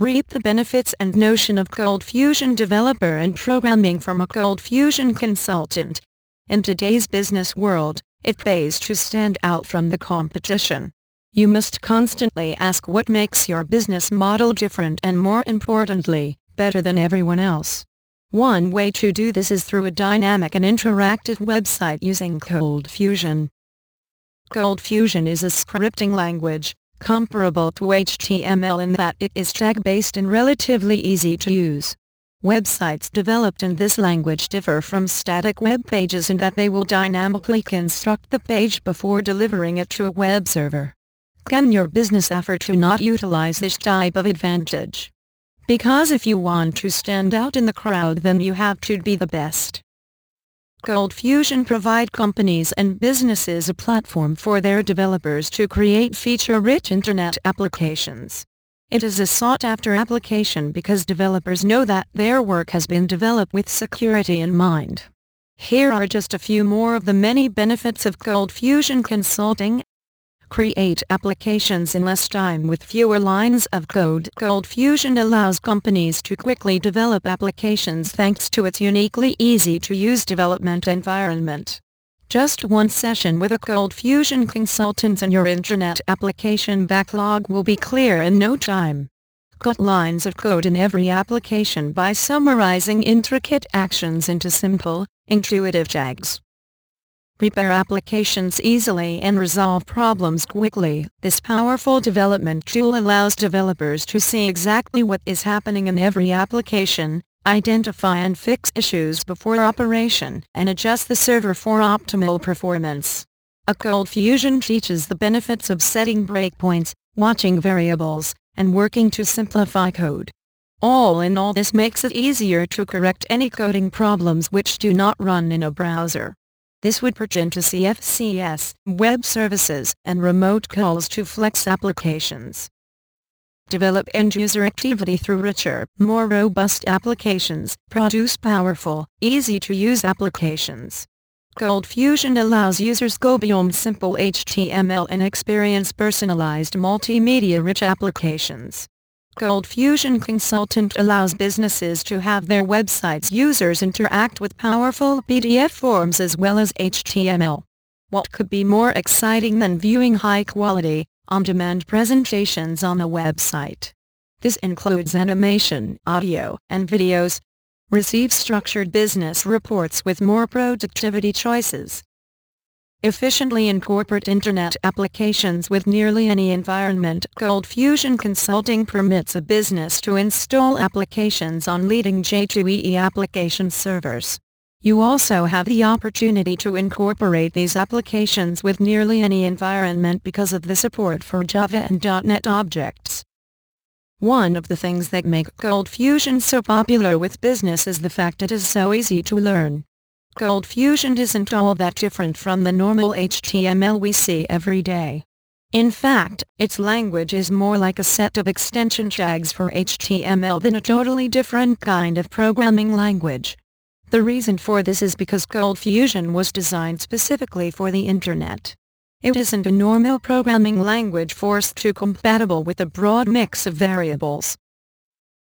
Reap the benefits and notion of Cold Fusion developer and programming from a Cold Fusion consultant. In today's business world, it pays to stand out from the competition. You must constantly ask what makes your business model different and more importantly, better than everyone else. One way to do this is through a dynamic and interactive website using Cold Fusion. Cold Fusion is a scripting language, comparable to HTML in that it is tag-based and relatively easy to use. Websites developed in this language differ from static web pages in that they will dynamically construct the page before delivering it to a web server. Can your business effort to not utilize this type of advantage? Because if you want to stand out in the crowd then you have to be the best. Cold Fusion provide companies and businesses a platform for their developers to create feature-rich internet applications. It is a sought-after application because developers know that their work has been developed with security in mind. Here are just a few more of the many benefits of Cold Fusion Consulting. Create applications in less time with fewer lines of code. Cold Fusion allows companies to quickly develop applications thanks to its uniquely easy-to-use development environment. Just one session with a Cold Fusion consultant and your internet application backlog will be clear in no time. Cut lines of code in every application by summarizing intricate actions into simple, intuitive tags. Repair applications easily and resolve problems quickly. This powerful development tool allows developers to see exactly what is happening in every application, identify and fix issues before operation, and adjust the server for optimal performance. A Cold Fusion teaches the benefits of setting breakpoints, watching variables, and working to simplify code. All in all this makes it easier to correct any coding problems which do not run in a browser. This would pertain to CFCS, web services, and remote calls to flex applications develop end-user activity through richer, more robust applications, produce powerful, easy-to-use applications. Cold Fusion allows users go beyond simple HTML and experience personalized multimedia-rich applications. Cold Fusion Consultant allows businesses to have their websites users interact with powerful PDF forms as well as HTML. What could be more exciting than viewing high-quality, on-demand presentations on a website. This includes animation, audio, and videos. Receive structured business reports with more productivity choices. Efficiently incorporate Internet applications with nearly any environment. Cold Fusion Consulting permits a business to install applications on leading J2EE application servers. You also have the opportunity to incorporate these applications with nearly any environment because of the support for Java and .NET objects. One of the things that make Cold Fusion so popular with business is the fact it is so easy to learn. Cold Fusion isn't all that different from the normal HTML we see every day. In fact, its language is more like a set of extension tags for HTML than a totally different kind of programming language. The reason for this is because Cold Fusion was designed specifically for the Internet. It isn't a normal programming language forced to compatible with a broad mix of variables.